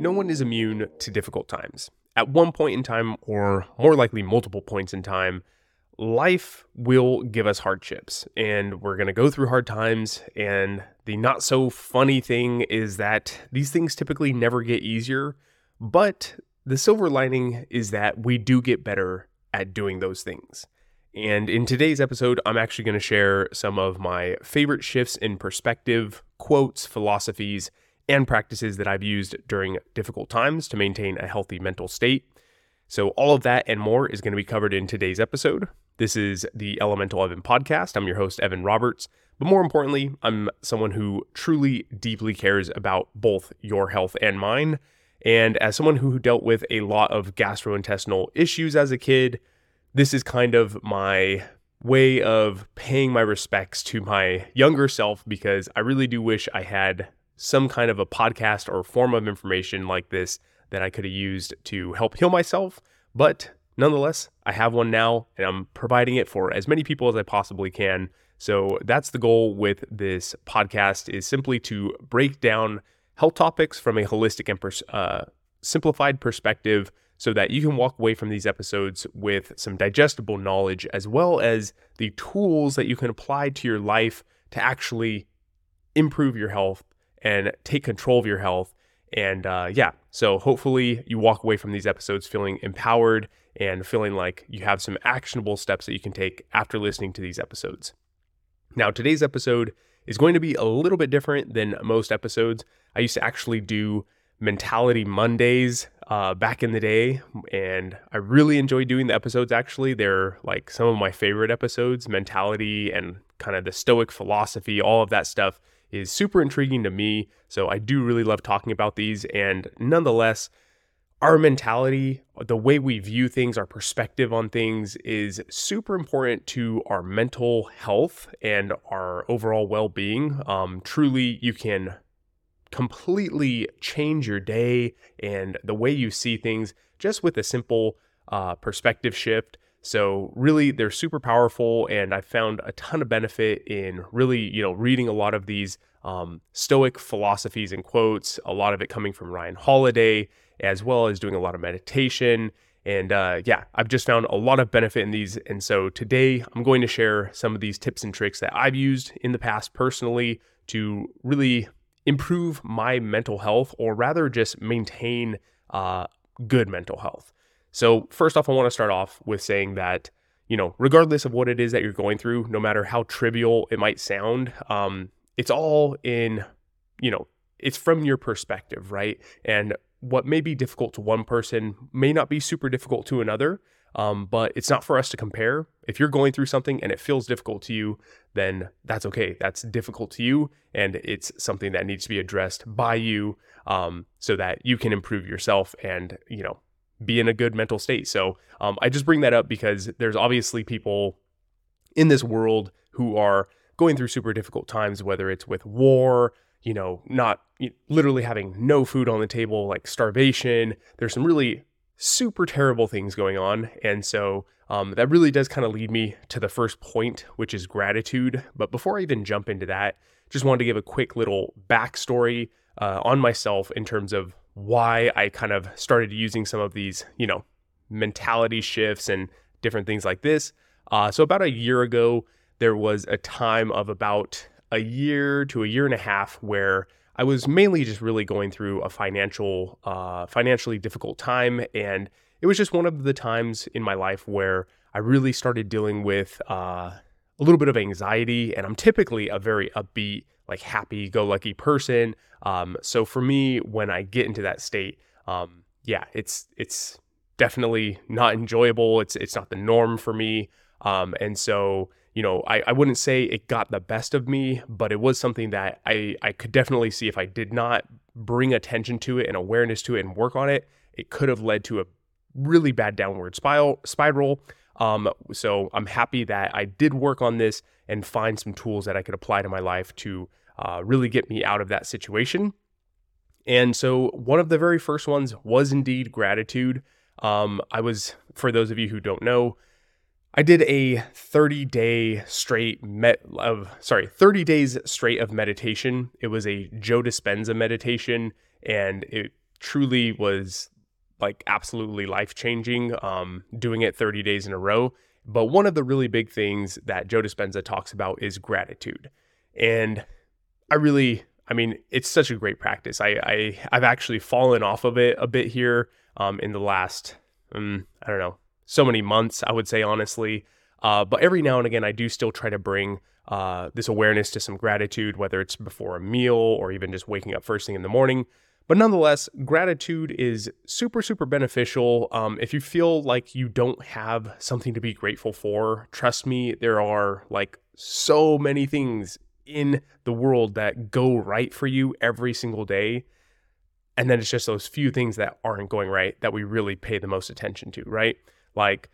No one is immune to difficult times. At one point in time, or more likely multiple points in time, life will give us hardships and we're going to go through hard times. And the not so funny thing is that these things typically never get easier. But the silver lining is that we do get better at doing those things. And in today's episode, I'm actually going to share some of my favorite shifts in perspective, quotes, philosophies, and practices that I've used during difficult times to maintain a healthy mental state. So, all of that and more is going to be covered in today's episode. This is the Elemental Evan podcast. I'm your host, Evan Roberts. But more importantly, I'm someone who truly, deeply cares about both your health and mine. And as someone who dealt with a lot of gastrointestinal issues as a kid, this is kind of my way of paying my respects to my younger self because I really do wish I had some kind of a podcast or form of information like this that I could have used to help heal myself. But nonetheless, I have one now and I'm providing it for as many people as I possibly can. So that's the goal with this podcast is simply to break down health topics from a holistic and pers- uh, simplified perspective so that you can walk away from these episodes with some digestible knowledge as well as the tools that you can apply to your life to actually improve your health and take control of your health. And uh, yeah, so hopefully you walk away from these episodes feeling empowered and feeling like you have some actionable steps that you can take after listening to these episodes. Now, today's episode is going to be a little bit different than most episodes. I used to actually do Mentality Mondays uh, back in the day, and I really enjoy doing the episodes. Actually, they're like some of my favorite episodes mentality and kind of the Stoic philosophy, all of that stuff is super intriguing to me. So I do really love talking about these. And nonetheless, our mentality, the way we view things, our perspective on things is super important to our mental health and our overall well being. Um, truly, you can completely change your day and the way you see things just with a simple uh, perspective shift. So really they're super powerful and I found a ton of benefit in really, you know, reading a lot of these um, stoic philosophies and quotes, a lot of it coming from Ryan Holiday, as well as doing a lot of meditation. And uh, yeah, I've just found a lot of benefit in these. And so today I'm going to share some of these tips and tricks that I've used in the past personally to really improve my mental health, or rather just maintain uh, good mental health. So, first off, I want to start off with saying that, you know, regardless of what it is that you're going through, no matter how trivial it might sound, um, it's all in, you know, it's from your perspective, right? And what may be difficult to one person may not be super difficult to another. Um, but it's not for us to compare. If you're going through something and it feels difficult to you, then that's okay. That's difficult to you, and it's something that needs to be addressed by you, um, so that you can improve yourself and you know be in a good mental state. So um, I just bring that up because there's obviously people in this world who are going through super difficult times, whether it's with war, you know, not literally having no food on the table, like starvation. There's some really super terrible things going on. And so um, that really does kind of lead me to the first point, which is gratitude. But before I even jump into that, just wanted to give a quick little backstory uh, on myself in terms of why I kind of started using some of these, you know, mentality shifts and different things like this. Uh, so, about a year ago, there was a time of about a year to a year and a half where I was mainly just really going through a financial, uh, financially difficult time, and it was just one of the times in my life where I really started dealing with uh, a little bit of anxiety. And I'm typically a very upbeat, like happy-go-lucky person. Um, so for me, when I get into that state, um, yeah, it's it's definitely not enjoyable. It's it's not the norm for me. Um, and so you know, I, I wouldn't say it got the best of me, but it was something that I, I could definitely see if I did not bring attention to it and awareness to it and work on it, it could have led to a really bad downward spiral spiral. Um, so I'm happy that I did work on this and find some tools that I could apply to my life to uh, really get me out of that situation. And so one of the very first ones was indeed gratitude. Um, I was, for those of you who don't know, I did a 30 day straight met of sorry 30 days straight of meditation. It was a Joe Dispenza meditation, and it truly was like absolutely life changing um, doing it 30 days in a row. But one of the really big things that Joe Dispenza talks about is gratitude. And I really, I mean, it's such a great practice. I, I I've actually fallen off of it a bit here um, in the last, um, I don't know, so many months. I would say honestly, uh, but every now and again, I do still try to bring uh, this awareness to some gratitude, whether it's before a meal or even just waking up first thing in the morning. But nonetheless, gratitude is super, super beneficial. Um, if you feel like you don't have something to be grateful for, trust me, there are like so many things in the world that go right for you every single day. And then it's just those few things that aren't going right that we really pay the most attention to, right? Like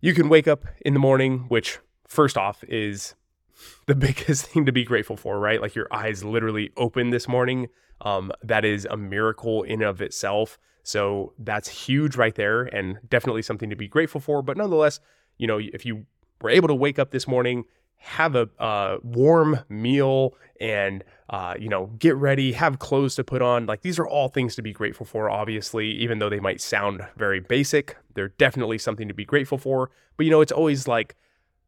you can wake up in the morning, which first off is the biggest thing to be grateful for, right? Like your eyes literally open this morning. Um, that is a miracle in of itself. So that's huge right there and definitely something to be grateful for. But nonetheless, you know, if you were able to wake up this morning, have a uh, warm meal and uh, you know get ready have clothes to put on. Like these are all things to be grateful for obviously even though they might sound very basic they're definitely something to be grateful for. But you know it's always like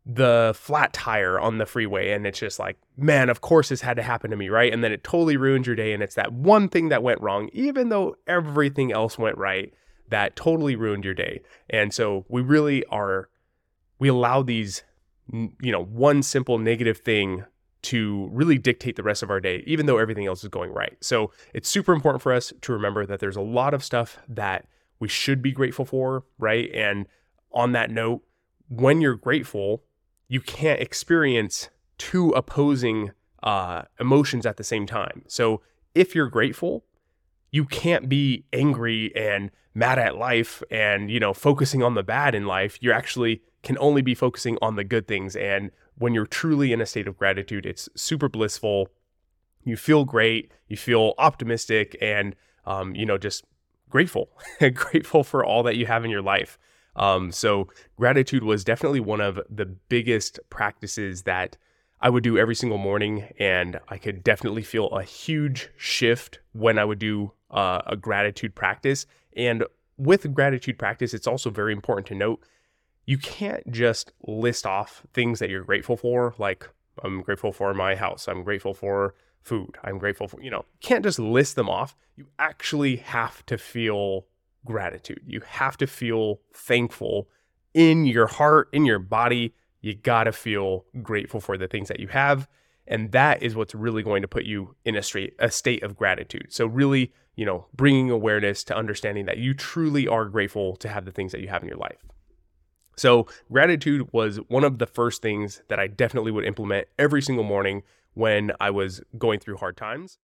the flat tire on the freeway and it's just like man of course this had to happen to me right? And then it totally ruins your day and it's that one thing that went wrong even though everything else went right that totally ruined your day. And so we really are we allow these you know one simple negative thing to really dictate the rest of our day even though everything else is going right so it's super important for us to remember that there's a lot of stuff that we should be grateful for right and on that note when you're grateful you can't experience two opposing uh, emotions at the same time. So if you're grateful, you can't be angry and mad at life and you know focusing on the bad in life. You're actually can only be focusing on the good things. And when you're truly in a state of gratitude, it's super blissful. You feel great. You feel optimistic, and um, you know just grateful, grateful for all that you have in your life. Um, so gratitude was definitely one of the biggest practices that I would do every single morning, and I could definitely feel a huge shift when I would do uh, a gratitude practice. And with gratitude practice, it's also very important to note you can't just list off things that you're grateful for, like I'm grateful for my house, I'm grateful for food, I'm grateful for, you know, can't just list them off. You actually have to feel gratitude. You have to feel thankful in your heart, in your body. You got to feel grateful for the things that you have. And that is what's really going to put you in a straight a state of gratitude. So really, you know, bringing awareness to understanding that you truly are grateful to have the things that you have in your life. So, gratitude was one of the first things that I definitely would implement every single morning when I was going through hard times.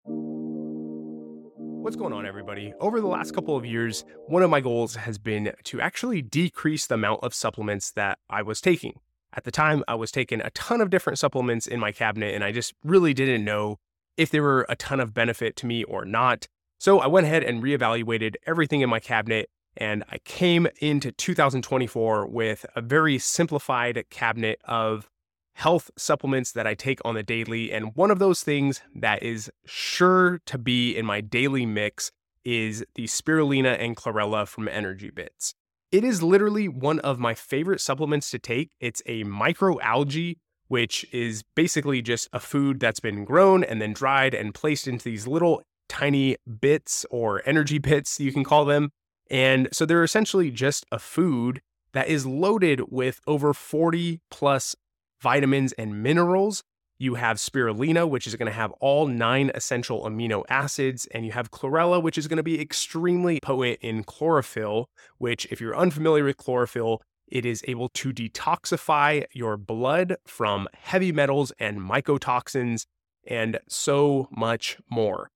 What's going on, everybody? Over the last couple of years, one of my goals has been to actually decrease the amount of supplements that I was taking. At the time, I was taking a ton of different supplements in my cabinet, and I just really didn't know if there were a ton of benefit to me or not. So I went ahead and reevaluated everything in my cabinet, and I came into 2024 with a very simplified cabinet of health supplements that I take on the daily. And one of those things that is sure to be in my daily mix is the spirulina and chlorella from Energy Bits. It is literally one of my favorite supplements to take. It's a microalgae, which is basically just a food that's been grown and then dried and placed into these little tiny bits or energy bits, you can call them. And so they're essentially just a food that is loaded with over 40 plus vitamins and minerals. You have spirulina, which is going to have all nine essential amino acids, and you have chlorella, which is going to be extremely potent in chlorophyll, which, if you're unfamiliar with chlorophyll, it is able to detoxify your blood from heavy metals and mycotoxins and so much more.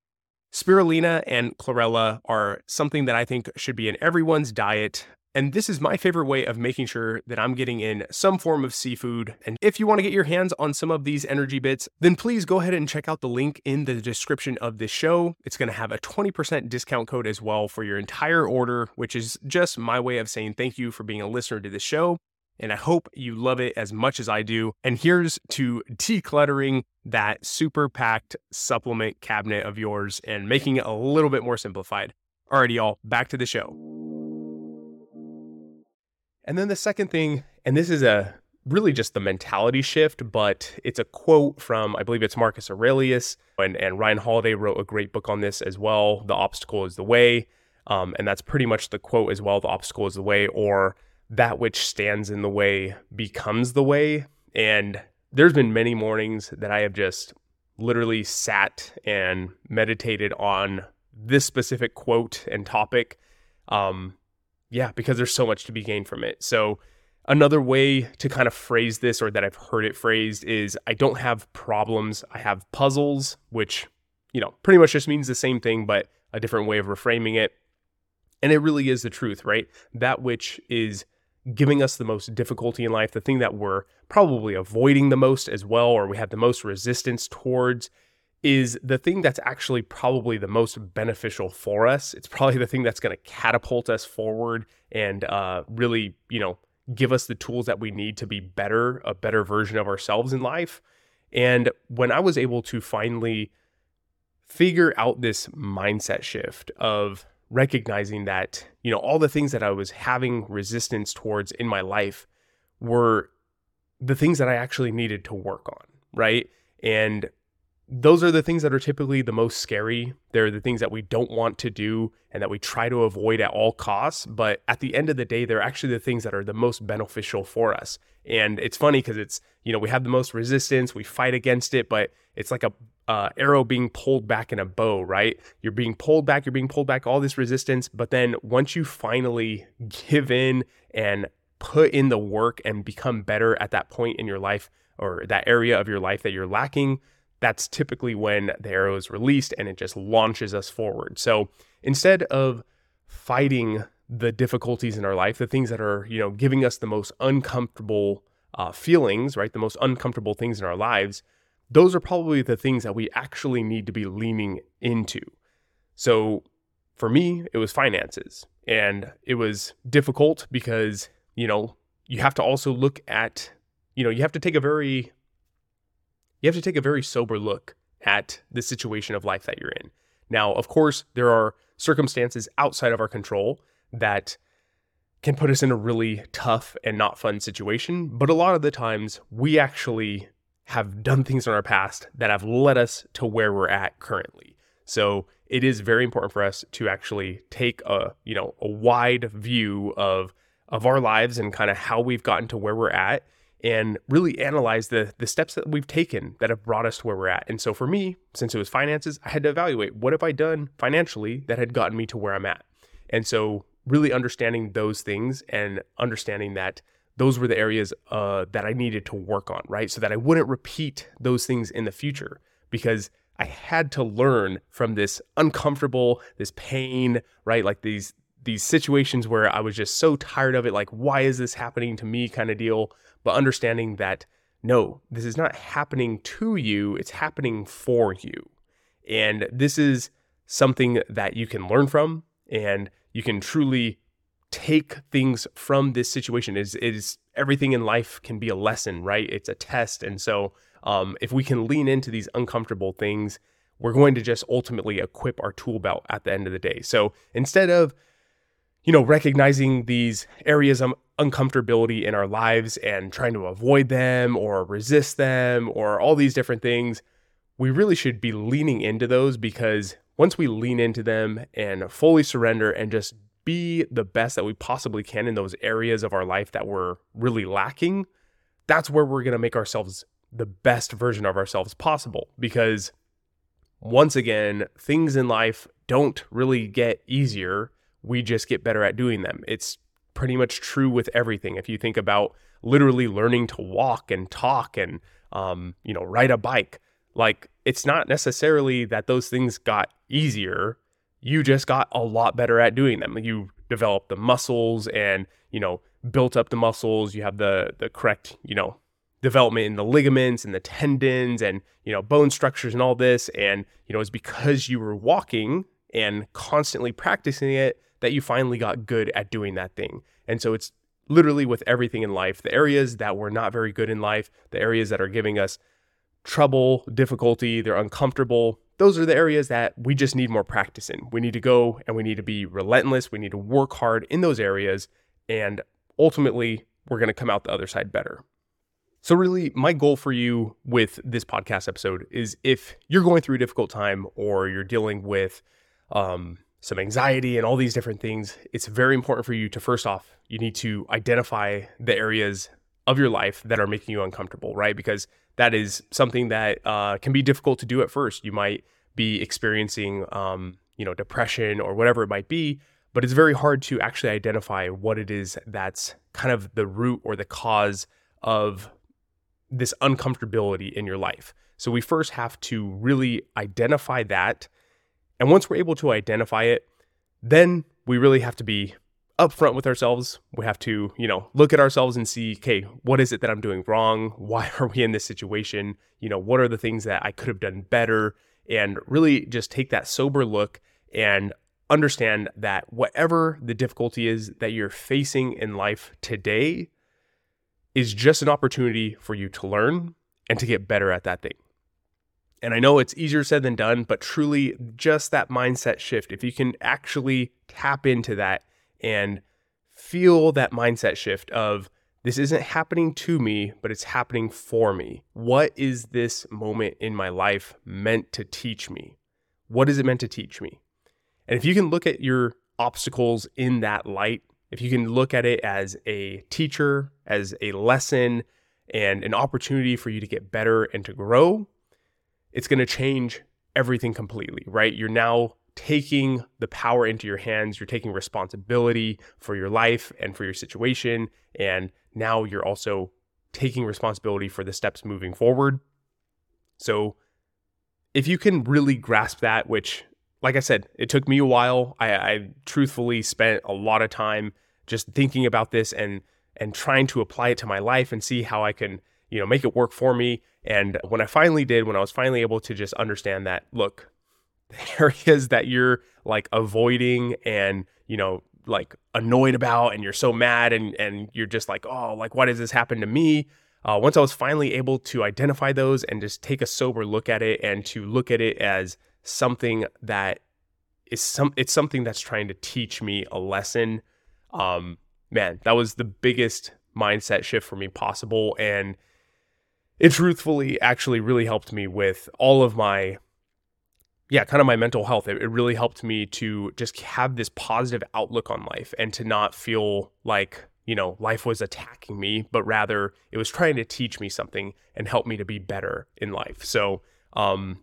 Spirulina and chlorella are something that I think should be in everyone's diet. And this is my favorite way of making sure that I'm getting in some form of seafood. And if you want to get your hands on some of these energy bits, then please go ahead and check out the link in the description of this show. It's going to have a 20% discount code as well for your entire order, which is just my way of saying thank you for being a listener to this show. And I hope you love it as much as I do. And here's to decluttering that super packed supplement cabinet of yours and making it a little bit more simplified. Alrighty, y'all, back to the show. And then the second thing, and this is a really just the mentality shift, but it's a quote from, I believe it's Marcus Aurelius, and, and Ryan Holiday wrote a great book on this as well. The obstacle is the way. Um, and that's pretty much the quote as well. The obstacle is the way, or that which stands in the way becomes the way. And there's been many mornings that I have just literally sat and meditated on this specific quote and topic. Um, yeah, because there's so much to be gained from it. So, another way to kind of phrase this, or that I've heard it phrased, is I don't have problems, I have puzzles, which, you know, pretty much just means the same thing, but a different way of reframing it. And it really is the truth, right? That which is giving us the most difficulty in life, the thing that we're probably avoiding the most as well, or we have the most resistance towards, is the thing that's actually probably the most beneficial for us. It's probably the thing that's going to catapult us forward and uh, really, you know, give us the tools that we need to be better, a better version of ourselves in life. And when I was able to finally figure out this mindset shift of recognizing that, you know, all the things that I was having resistance towards in my life were the things that I actually needed to work on, right? And those are the things that are typically the most scary. They're the things that we don't want to do and that we try to avoid at all costs. But at the end of the day, they're actually the things that are the most beneficial for us. And it's funny because it's, you know, we have the most resistance, we fight against it, but it's like a uh, arrow being pulled back in a bow, right? You're being pulled back, you're being pulled back, all this resistance. But then once you finally give in and put in the work and become better at that point in your life or that area of your life that you're lacking, that's typically when the arrow is released and it just launches us forward. So instead of fighting the difficulties in our life, the things that are, you know, giving us the most uncomfortable uh, feelings, right? The most uncomfortable things in our lives, those are probably the things that we actually need to be leaning into. So for me, it was finances. And it was difficult because, you know, you have to also look at, you know, you have to take a very you have to take a very sober look at the situation of life that you're in. Now, of course, there are circumstances outside of our control that can put us in a really tough and not fun situation. But a lot of the times, we actually have done things in our past that have led us to where we're at currently. So it is very important for us to actually take a you know a wide view of of our lives and kind of how we've gotten to where we're at and really analyze the the steps that we've taken that have brought us to where we're at. And so for me, since it was finances, I had to evaluate what have I done financially that had gotten me to where I'm at. And so really understanding those things and understanding that those were the areas uh, that I needed to work on, right? So that I wouldn't repeat those things in the future because I had to learn from this uncomfortable, this pain, right? Like these these situations where I was just so tired of it, like why is this happening to me kind of deal but understanding that no, this is not happening to you, it's happening for you. And this is something that you can learn from and you can truly take things from this situation. Is is everything in life can be a lesson, right? It's a test. And so um, if we can lean into these uncomfortable things, we're going to just ultimately equip our tool belt at the end of the day. So instead of you know, recognizing these areas of uncomfortability in our lives and trying to avoid them or resist them or all these different things, we really should be leaning into those because once we lean into them and fully surrender and just be the best that we possibly can in those areas of our life that we're really lacking, that's where we're going to make ourselves the best version of ourselves possible. Because once again, things in life don't really get easier we just get better at doing them. It's pretty much true with everything. If you think about literally learning to walk and talk and um, you know ride a bike, like it's not necessarily that those things got easier. You just got a lot better at doing them. You developed the muscles and you know built up the muscles. You have the the correct you know development in the ligaments and the tendons and you know bone structures and all this. And you know it's because you were walking and constantly practicing it that you finally got good at doing that thing. And so it's literally with everything in life the areas that we're not very good in life, the areas that are giving us trouble, difficulty, they're uncomfortable. Those are the areas that we just need more practice in. We need to go and we need to be relentless. We need to work hard in those areas. And ultimately, we're going to come out the other side better. So, really, my goal for you with this podcast episode is if you're going through a difficult time or you're dealing with um, some anxiety and all these different things, it's very important for you to first off, you need to identify the areas of your life that are making you uncomfortable, right? Because that is something that uh, can be difficult to do at first. You might be experiencing, um, you know, depression or whatever it might be, but it's very hard to actually identify what it is that's kind of the root or the cause of this uncomfortability in your life. So we first have to really identify that. And once we're able to identify it, then we really have to be upfront with ourselves. We have to, you know, look at ourselves and see, okay, what is it that I'm doing wrong? Why are we in this situation? You know, what are the things that I could have done better? And really just take that sober look and understand that whatever the difficulty is that you're facing in life today is just an opportunity for you to learn and to get better at that thing. And I know it's easier said than done, but truly just that mindset shift, if you can actually tap into that and feel that mindset shift of this isn't happening to me, but it's happening for me. What is this moment in my life meant to teach me? What is it meant to teach me? And if you can look at your obstacles in that light, if you can look at it as a teacher, as a lesson, and an opportunity for you to get better and to grow, it's going to change everything completely, right? You're now taking the power into your hands. You're taking responsibility for your life and for your situation. And now you're also taking responsibility for the steps moving forward. So, if you can really grasp that, which, like I said, it took me a while. I, I truthfully spent a lot of time just thinking about this and and trying to apply it to my life and see how I can, you know, make it work for me. And when I finally did, when I was finally able to just understand that, look, areas that you're like avoiding and you know like annoyed about and you're so mad and and you're just like oh like why does this happen to me? Uh, once i was finally able to identify those and just take a sober look at it and to look at it as something that is some it's something that's trying to teach me a lesson um man that was the biggest mindset shift for me possible. And it truthfully actually really helped me with all of my yeah, kind of my mental health. It, it, really helped me to just have this positive outlook on life and to not feel like, you know, life was attacking me, but rather it was trying to teach me something and help me to be better in life. So, um,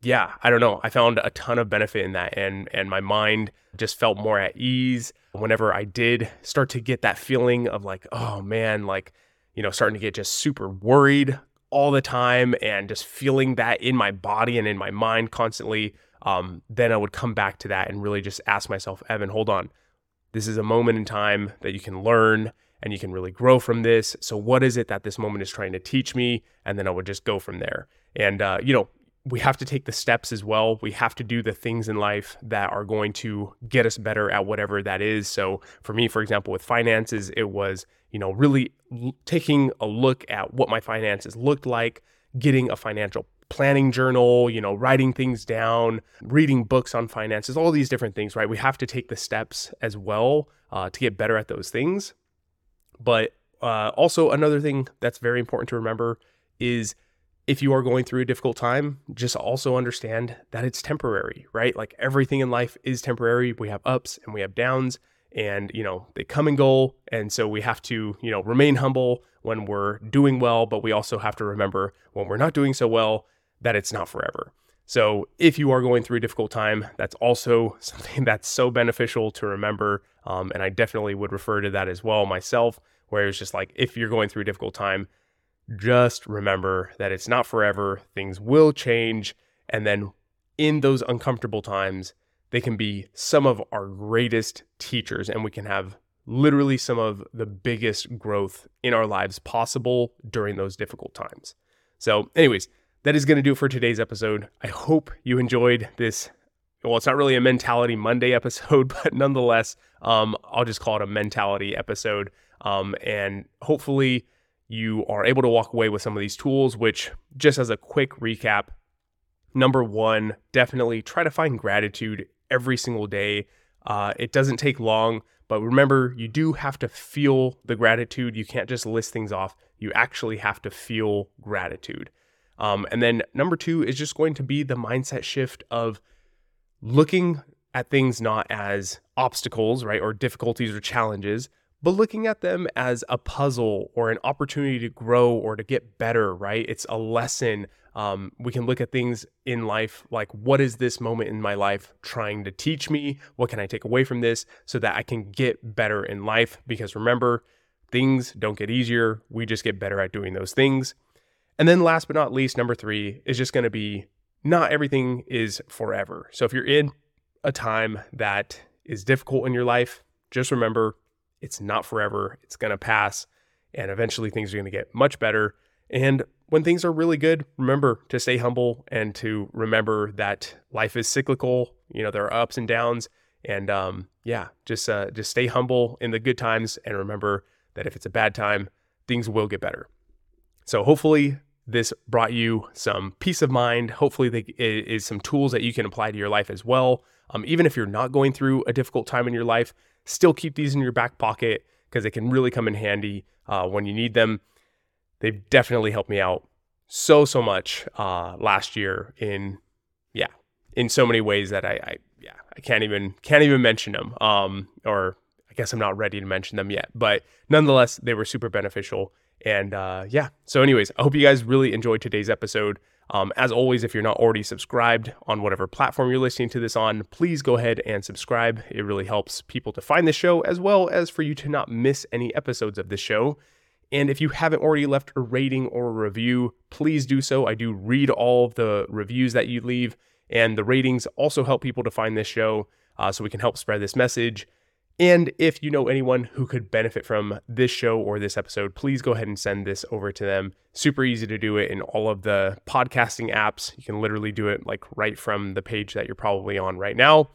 yeah, I don't know. I found a ton of benefit in that and and my mind just felt more at ease whenever I did start to get that feeling of like, oh man, like, you know, starting to get just super worried all the time and just feeling that in my body and in my mind constantly, um, then I would come back to that and really just ask myself, Evan, hold on. This is a moment in time that you can learn and you can really grow from this. So, what is it that this moment is trying to teach me? And then I would just go from there. And, uh, you know, we have to take the steps as well. We have to do the things in life that are going to get us better at whatever that is. So, for me, for example, with finances, it was, you know, really l- taking a look at what my finances looked like, getting a financial planning journal, you know, writing things down, reading books on finances, all these different things, right? We have to take the steps as well uh, to get better at those things. But uh, also, another thing that's very important to remember is if you are going through a difficult time, just also understand that it's temporary, right? Like everything in life is temporary. We have ups and we have downs and, you know, they come and go. And so we have to, you know, remain humble when we're doing well, but we also have to remember when we're not doing so well that it's not forever. So if you are going through a difficult time, that's also something that's so beneficial to remember. Um, and I definitely would refer to that as well myself, where it's just like if you're going through a difficult time, just remember that it's not forever. Things will change. And then in those uncomfortable times, they can be some of our greatest teachers, and we can have literally some of the biggest growth in our lives possible during those difficult times. So, anyways, that is going to do it for today's episode. I hope you enjoyed this. Well, it's not really a Mentality Monday episode, but nonetheless, um, I'll just call it a mentality episode. Um, and hopefully, you are able to walk away with some of these tools, which, just as a quick recap, number one, definitely try to find gratitude every single day. Uh, it doesn't take long, but remember, you do have to feel the gratitude. You can't just list things off. You actually have to feel gratitude. Um, and then number two is just going to be the mindset shift of looking at things not as obstacles, right, or difficulties or challenges, but looking at them as a puzzle or an opportunity to grow or to get better, right? It's a lesson. Um, we can look at things in life like, what is this moment in my life trying to teach me? What can I take away from this so that I can get better in life? Because remember, things don't get easier. We just get better at doing those things. And then last but not least, number three is just going to be not everything is forever. So if you're in a time that is difficult in your life, just remember it's not forever. It's going to pass. And eventually things are going to get much better. And when things are really good, remember to stay humble and to remember that life is cyclical. You know, there are ups and downs. And um, yeah, just uh, just stay humble in the good times and remember that if it's a bad time, things will get better. So hopefully this brought you some peace of mind. Hopefully, it is some tools that you can apply to your life as well. Um, even if you're not going through a difficult time in your life, still keep these in your back pocket because they can really come in handy uh, when you need them. They've definitely helped me out so so much uh, last year in yeah in so many ways that I, I yeah I can't even can't even mention them um, or I guess I'm not ready to mention them yet but nonetheless they were super beneficial and uh, yeah so anyways I hope you guys really enjoyed today's episode um, as always, if you're not already subscribed on whatever platform you're listening to this on, please go ahead and subscribe. It really helps people to find the show as well as for you to not miss any episodes of the show. And if you haven't already left a rating or a review, please do so. I do read all of the reviews that you leave, and the ratings also help people to find this show uh, so we can help spread this message. And if you know anyone who could benefit from this show or this episode, please go ahead and send this over to them. Super easy to do it in all of the podcasting apps. You can literally do it like right from the page that you're probably on right now.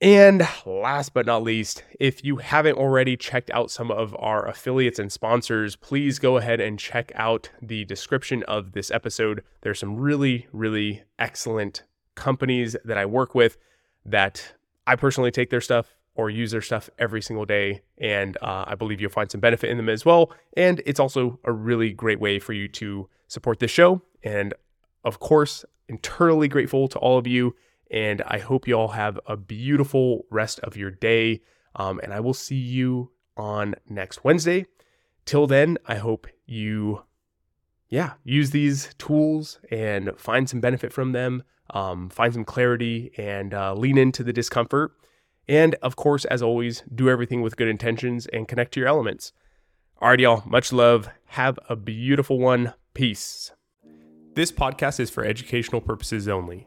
And last but not least, if you haven't already checked out some of our affiliates and sponsors, please go ahead and check out the description of this episode. There's some really, really excellent companies that I work with that I personally take their stuff or use their stuff every single day. And uh, I believe you'll find some benefit in them as well. And it's also a really great way for you to support this show. And of course, internally grateful to all of you. And I hope you all have a beautiful rest of your day. Um, and I will see you on next Wednesday. Till then, I hope you, yeah, use these tools and find some benefit from them, um, find some clarity, and uh, lean into the discomfort and of course, as always, do everything with good intentions and connect to your elements. All right, y'all, much love. Have a beautiful one. Peace. This podcast is for educational purposes only.